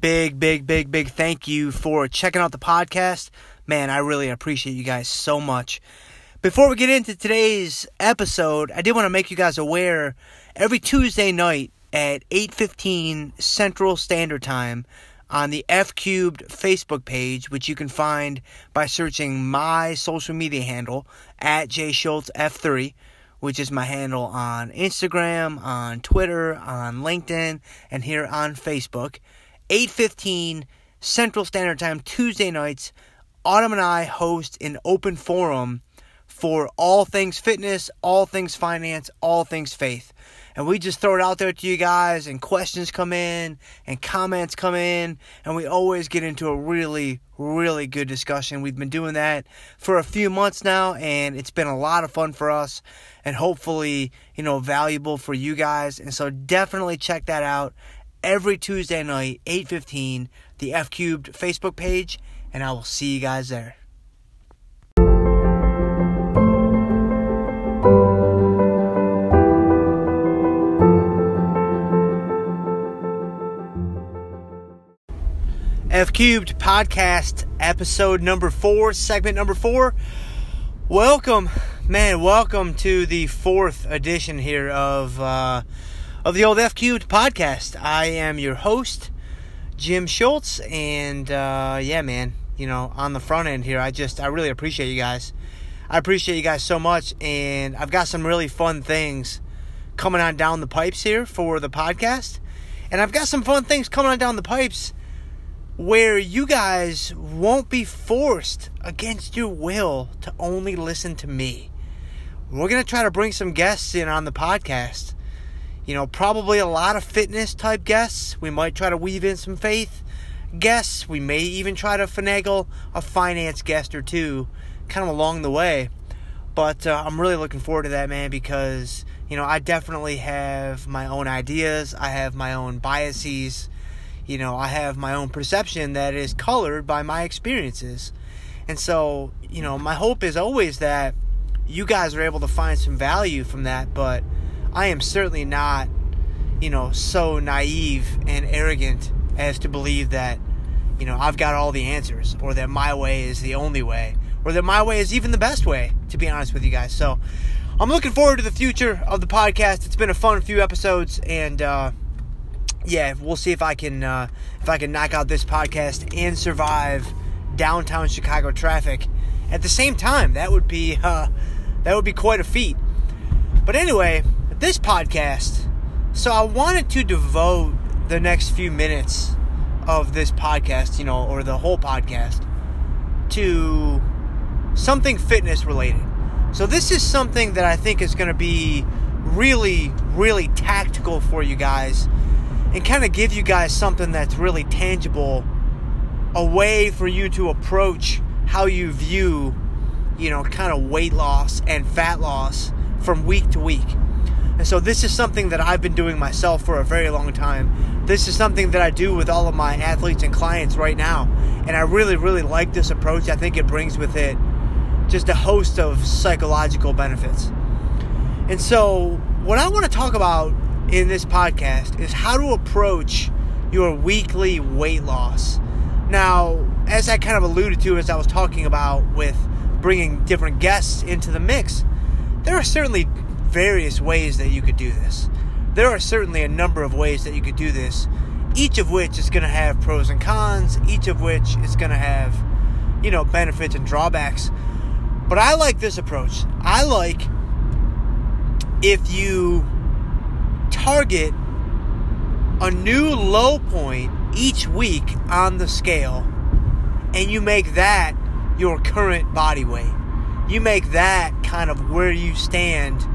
big, big, big, big thank you for checking out the podcast. Man, I really appreciate you guys so much. Before we get into today's episode, I did want to make you guys aware every Tuesday night at 8:15 Central Standard Time on the F Cubed Facebook page, which you can find by searching my social media handle at J Schultz F3, which is my handle on Instagram, on Twitter, on LinkedIn, and here on Facebook. 8:15 Central Standard Time Tuesday nights. Autumn and I host an open forum for all things fitness, all things finance, all things faith. And we just throw it out there to you guys, and questions come in, and comments come in, and we always get into a really, really good discussion. We've been doing that for a few months now, and it's been a lot of fun for us, and hopefully, you know, valuable for you guys. And so definitely check that out every Tuesday night, 8:15, the F Cubed Facebook page, and I will see you guys there. F Cubed podcast episode number four, segment number four. Welcome, man. Welcome to the fourth edition here of uh, of the old F Cubed podcast. I am your host, Jim Schultz, and uh, yeah, man. You know, on the front end here, I just I really appreciate you guys. I appreciate you guys so much, and I've got some really fun things coming on down the pipes here for the podcast, and I've got some fun things coming on down the pipes where you guys won't be forced against your will to only listen to me. We're going to try to bring some guests in on the podcast. You know, probably a lot of fitness type guests. We might try to weave in some faith guests. We may even try to finagle a finance guest or two kind of along the way. But uh, I'm really looking forward to that, man, because, you know, I definitely have my own ideas, I have my own biases you know, I have my own perception that is colored by my experiences. And so, you know, my hope is always that you guys are able to find some value from that, but I am certainly not, you know, so naive and arrogant as to believe that, you know, I've got all the answers or that my way is the only way or that my way is even the best way, to be honest with you guys. So, I'm looking forward to the future of the podcast. It's been a fun few episodes and uh yeah, we'll see if I can uh, if I can knock out this podcast and survive downtown Chicago traffic at the same time. That would be uh, that would be quite a feat. But anyway, this podcast. So I wanted to devote the next few minutes of this podcast, you know, or the whole podcast, to something fitness related. So this is something that I think is going to be really, really tactical for you guys and kind of give you guys something that's really tangible, a way for you to approach how you view, you know, kind of weight loss and fat loss from week to week. And so this is something that I've been doing myself for a very long time. This is something that I do with all of my athletes and clients right now. And I really, really like this approach. I think it brings with it just a host of psychological benefits. And so, what I want to talk about in this podcast is how to approach your weekly weight loss. Now, as I kind of alluded to as I was talking about with bringing different guests into the mix, there are certainly various ways that you could do this. There are certainly a number of ways that you could do this, each of which is going to have pros and cons, each of which is going to have, you know, benefits and drawbacks. But I like this approach. I like if you target a new low point each week on the scale and you make that your current body weight. You make that kind of where you stand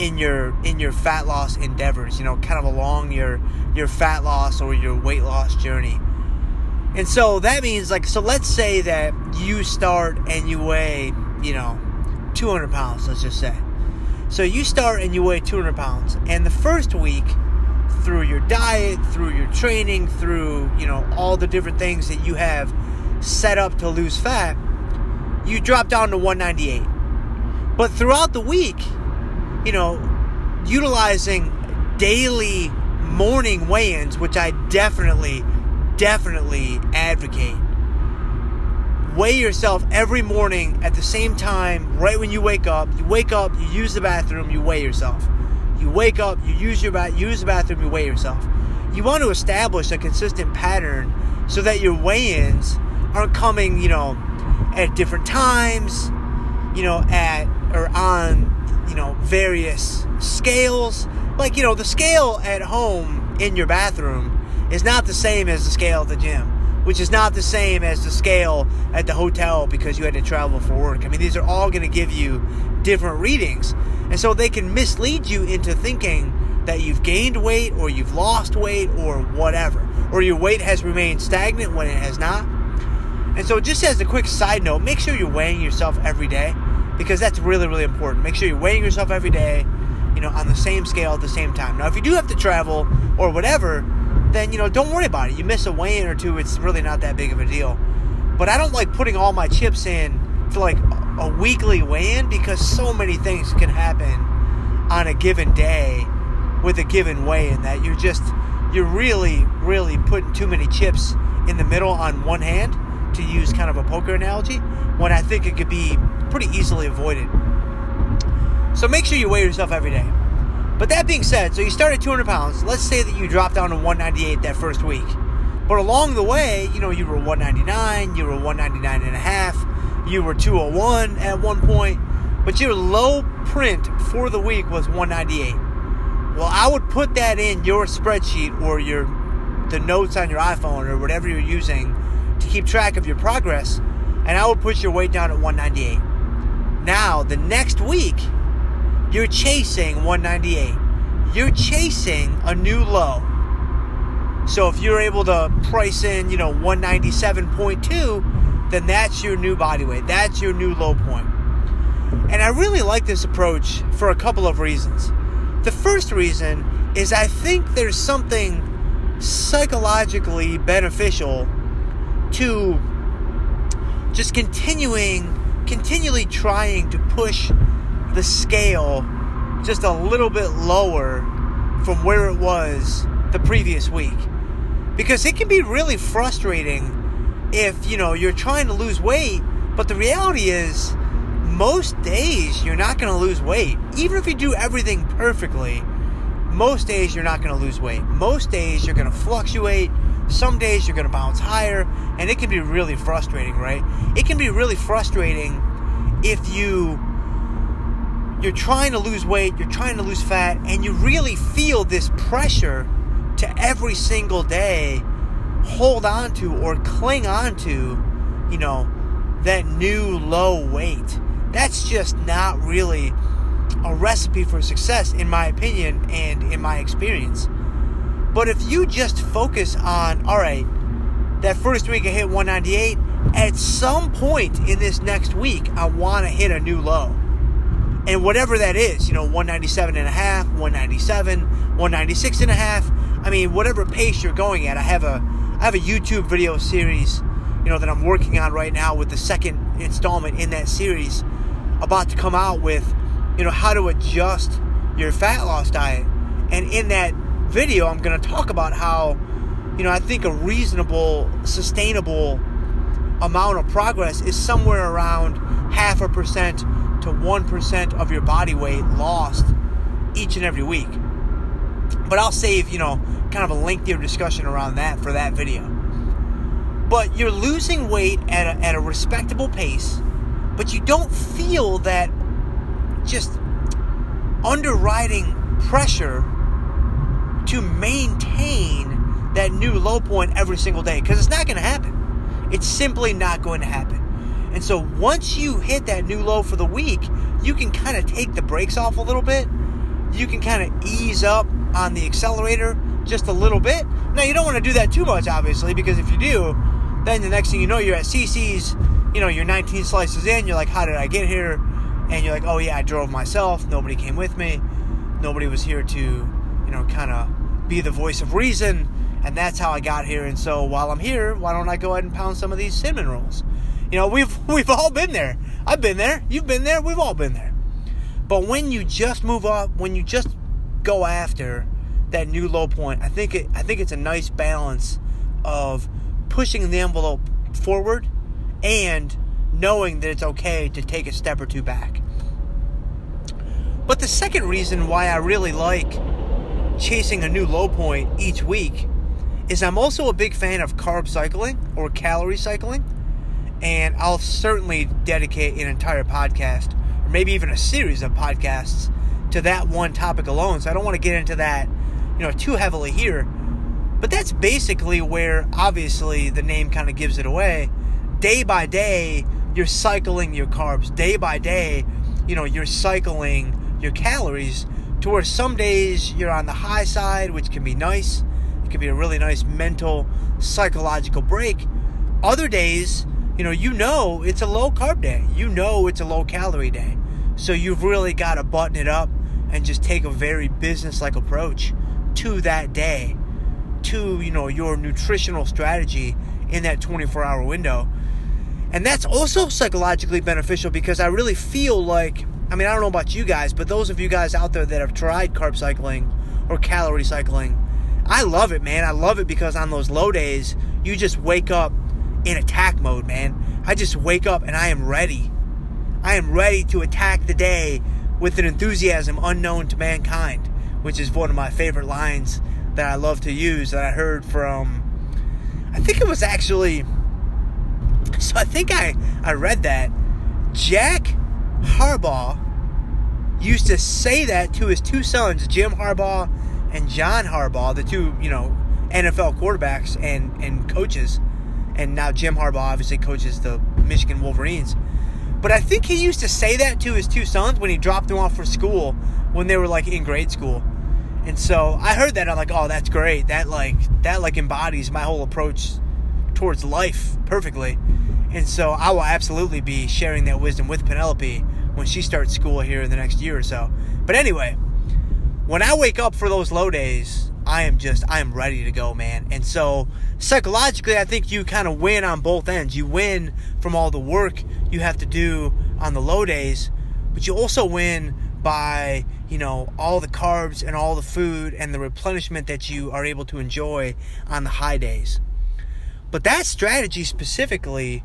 in your in your fat loss endeavors, you know, kind of along your your fat loss or your weight loss journey. And so that means like so let's say that you start and you weigh, you know, 200 pounds, let's just say. So you start and you weigh 200 pounds, and the first week, through your diet, through your training, through you know all the different things that you have set up to lose fat, you drop down to 198. But throughout the week, you know, utilizing daily morning weigh-ins, which I definitely, definitely advocate weigh yourself every morning at the same time, right when you wake up. You wake up, you use the bathroom, you weigh yourself. You wake up, you use your ba- use the bathroom, you weigh yourself. You want to establish a consistent pattern so that your weigh-ins aren't coming, you know, at different times, you know, at or on, you know, various scales. Like, you know, the scale at home in your bathroom is not the same as the scale at the gym which is not the same as the scale at the hotel because you had to travel for work. I mean, these are all going to give you different readings. And so they can mislead you into thinking that you've gained weight or you've lost weight or whatever, or your weight has remained stagnant when it has not. And so, just as a quick side note, make sure you're weighing yourself every day because that's really, really important. Make sure you're weighing yourself every day, you know, on the same scale at the same time. Now, if you do have to travel or whatever, then you know don't worry about it. You miss a weigh-in or two, it's really not that big of a deal. But I don't like putting all my chips in for like a weekly weigh-in because so many things can happen on a given day with a given weigh-in that you're just you're really really putting too many chips in the middle on one hand to use kind of a poker analogy when I think it could be pretty easily avoided. So make sure you weigh yourself every day. But that being said, so you start at 200 pounds. Let's say that you drop down to 198 that first week. But along the way, you know, you were 199, you were 199 and a half, you were 201 at one point, but your low print for the week was 198. Well, I would put that in your spreadsheet or your the notes on your iPhone or whatever you're using to keep track of your progress, and I would put your weight down at 198. Now, the next week, you're chasing 198. You're chasing a new low. So if you're able to price in, you know, 197.2, then that's your new body weight. That's your new low point. And I really like this approach for a couple of reasons. The first reason is I think there's something psychologically beneficial to just continuing continually trying to push the scale just a little bit lower from where it was the previous week. Because it can be really frustrating if, you know, you're trying to lose weight, but the reality is most days you're not going to lose weight. Even if you do everything perfectly, most days you're not going to lose weight. Most days you're going to fluctuate. Some days you're going to bounce higher, and it can be really frustrating, right? It can be really frustrating if you you're trying to lose weight, you're trying to lose fat, and you really feel this pressure to every single day hold on to or cling on to, you know, that new low weight. That's just not really a recipe for success, in my opinion and in my experience. But if you just focus on, all right, that first week I hit 198, at some point in this next week, I want to hit a new low and whatever that is, you know, 197 and a half, 197, 196 and a half. I mean, whatever pace you're going at. I have a I have a YouTube video series, you know, that I'm working on right now with the second installment in that series about to come out with, you know, how to adjust your fat loss diet. And in that video, I'm going to talk about how, you know, I think a reasonable, sustainable amount of progress is somewhere around half a percent to 1% of your body weight lost each and every week. But I'll save, you know, kind of a lengthier discussion around that for that video. But you're losing weight at a, at a respectable pace, but you don't feel that just underwriting pressure to maintain that new low point every single day because it's not going to happen. It's simply not going to happen. And so once you hit that new low for the week, you can kind of take the brakes off a little bit. You can kind of ease up on the accelerator just a little bit. Now, you don't want to do that too much, obviously, because if you do, then the next thing you know, you're at CiCi's, you know, you're 19 slices in, you're like, how did I get here? And you're like, oh, yeah, I drove myself. Nobody came with me. Nobody was here to, you know, kind of be the voice of reason. And that's how I got here. And so while I'm here, why don't I go ahead and pound some of these cinnamon rolls? You know, we've we've all been there. I've been there. You've been there. We've all been there. But when you just move up, when you just go after that new low point, I think it I think it's a nice balance of pushing the envelope forward and knowing that it's okay to take a step or two back. But the second reason why I really like chasing a new low point each week is I'm also a big fan of carb cycling or calorie cycling. And I'll certainly dedicate an entire podcast, or maybe even a series of podcasts, to that one topic alone. So I don't want to get into that, you know, too heavily here. But that's basically where obviously the name kind of gives it away. Day by day, you're cycling your carbs. Day by day, you know, you're cycling your calories to where some days you're on the high side, which can be nice. It can be a really nice mental, psychological break. Other days, you know, you know it's a low carb day. You know it's a low calorie day. So you've really got to button it up and just take a very business like approach to that day, to, you know, your nutritional strategy in that 24 hour window. And that's also psychologically beneficial because I really feel like I mean, I don't know about you guys, but those of you guys out there that have tried carb cycling or calorie cycling, I love it, man. I love it because on those low days, you just wake up in attack mode, man. I just wake up and I am ready. I am ready to attack the day with an enthusiasm unknown to mankind, which is one of my favorite lines that I love to use that I heard from I think it was actually so I think I I read that Jack Harbaugh used to say that to his two sons, Jim Harbaugh and John Harbaugh, the two, you know, NFL quarterbacks and, and coaches. And now Jim Harbaugh obviously coaches the Michigan Wolverines. But I think he used to say that to his two sons when he dropped them off for school when they were like in grade school. And so I heard that I'm like, oh, that's great. That like that like embodies my whole approach towards life perfectly. And so I will absolutely be sharing that wisdom with Penelope when she starts school here in the next year or so. But anyway, when I wake up for those low days, I am just I am ready to go, man. And so psychologically, I think you kind of win on both ends. You win from all the work you have to do on the low days, but you also win by, you know, all the carbs and all the food and the replenishment that you are able to enjoy on the high days. But that strategy specifically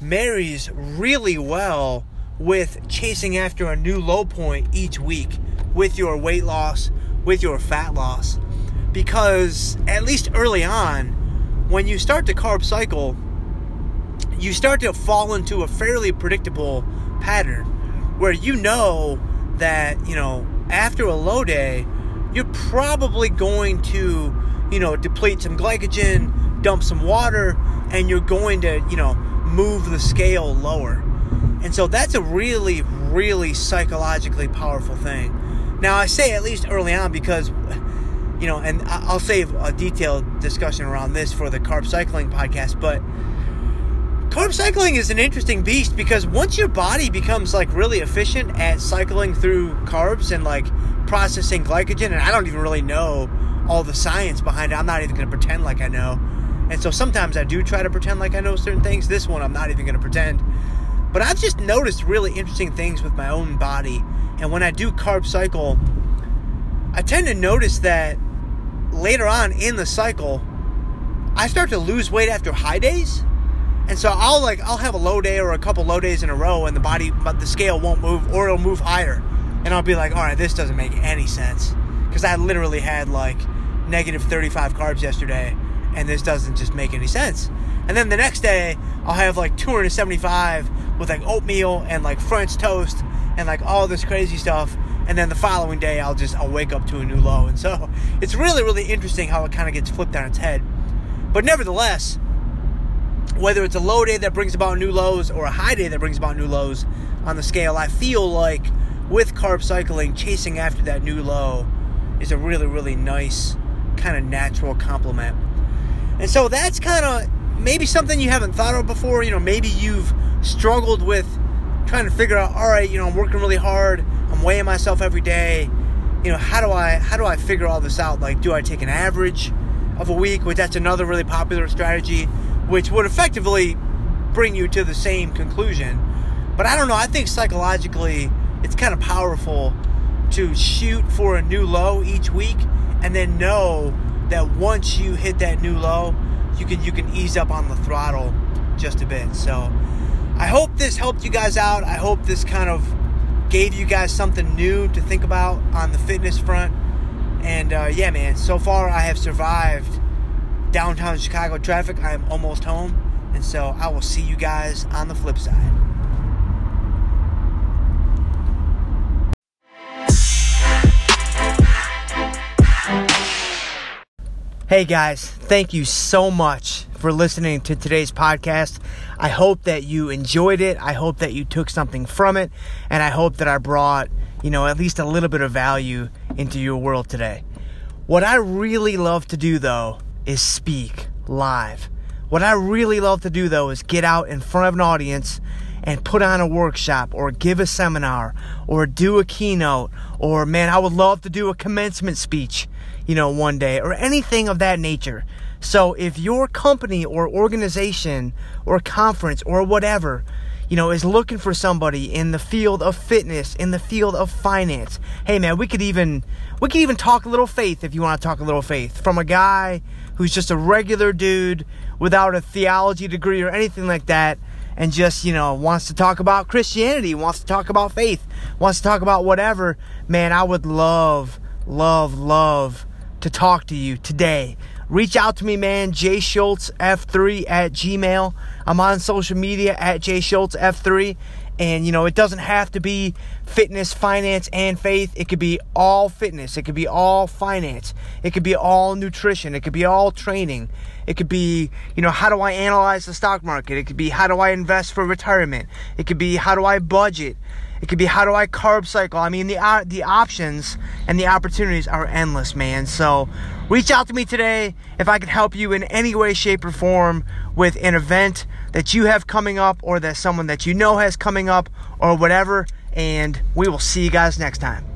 marries really well with chasing after a new low point each week with your weight loss, with your fat loss. Because at least early on, when you start the carb cycle, you start to fall into a fairly predictable pattern where you know that, you know, after a low day, you're probably going to, you know, deplete some glycogen, dump some water, and you're going to, you know, move the scale lower. And so that's a really, really psychologically powerful thing. Now, I say at least early on because, you know, and I'll save a detailed discussion around this for the carb cycling podcast, but carb cycling is an interesting beast because once your body becomes like really efficient at cycling through carbs and like processing glycogen, and I don't even really know all the science behind it, I'm not even going to pretend like I know and so sometimes I do try to pretend like I know certain things. This one I'm not even going to pretend. But I've just noticed really interesting things with my own body. And when I do carb cycle, I tend to notice that later on in the cycle, I start to lose weight after high days. And so I'll like I'll have a low day or a couple low days in a row and the body but the scale won't move or it'll move higher. And I'll be like, "All right, this doesn't make any sense." Cuz I literally had like negative 35 carbs yesterday and this doesn't just make any sense. And then the next day, I'll have like 275 with like oatmeal and like French toast and like all this crazy stuff. And then the following day, I'll just I'll wake up to a new low. And so it's really really interesting how it kind of gets flipped on its head. But nevertheless, whether it's a low day that brings about new lows or a high day that brings about new lows on the scale, I feel like with carb cycling, chasing after that new low is a really really nice kind of natural complement and so that's kind of maybe something you haven't thought of before. You know, maybe you've struggled with trying to figure out, all right, you know, I'm working really hard. I'm weighing myself every day. You know, how do I how do I figure all this out? Like, do I take an average of a week? Which that's another really popular strategy, which would effectively bring you to the same conclusion. But I don't know. I think psychologically, it's kind of powerful to shoot for a new low each week and then know that once you hit that new low, you can you can ease up on the throttle just a bit. So I hope this helped you guys out. I hope this kind of gave you guys something new to think about on the fitness front. And uh, yeah, man, so far I have survived downtown Chicago traffic. I am almost home. And so I will see you guys on the flip side. Hey guys, thank you so much for listening to today's podcast. I hope that you enjoyed it. I hope that you took something from it. And I hope that I brought, you know, at least a little bit of value into your world today. What I really love to do though is speak live. What I really love to do though is get out in front of an audience and put on a workshop or give a seminar or do a keynote or man, I would love to do a commencement speech, you know, one day or anything of that nature. So if your company or organization or conference or whatever, you know, is looking for somebody in the field of fitness, in the field of finance, hey man, we could even we could even talk a little faith if you want to talk a little faith from a guy who's just a regular dude without a theology degree or anything like that and just, you know, wants to talk about Christianity, wants to talk about faith, wants to talk about whatever, man, I would love, love, love to talk to you today. Reach out to me, man, jschultzf3 at gmail. I'm on social media at jschultzf3. And, you know, it doesn't have to be fitness, finance, and faith. It could be all fitness. It could be all finance. It could be all nutrition. It could be all training. It could be, you know, how do I analyze the stock market? It could be how do I invest for retirement? It could be how do I budget? It could be how do I carb cycle? I mean, the uh, the options and the opportunities are endless, man. So, reach out to me today if I can help you in any way, shape, or form with an event that you have coming up, or that someone that you know has coming up, or whatever. And we will see you guys next time.